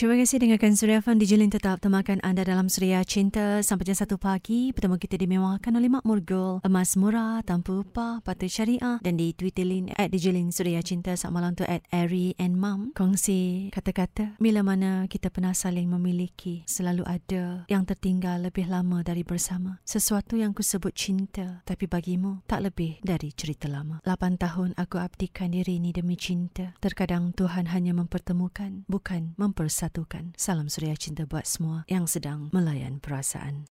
Terima kasih dengarkan Suria Fan Dijelin tetap temakan anda dalam Suria Cinta sampai jam 1 pagi. Pertama kita dimewahkan oleh Makmur Gold. Emas murah, tanpa upah, patut syariah. Dan di Twitter link at Dijelin Suria Cinta saat malam tu at Ari and Mum. Kongsi kata-kata bila mana kita pernah saling memiliki. Selalu ada yang tertinggal lebih lama dari bersama. Sesuatu yang ku sebut cinta. Tapi bagimu tak lebih dari cerita lama. 8 tahun aku abdikan diri ini demi cinta. Terkadang Tuhan hanya mempertemukan, bukan mempersatukan. Salam suria cinta buat semua yang sedang melayan perasaan.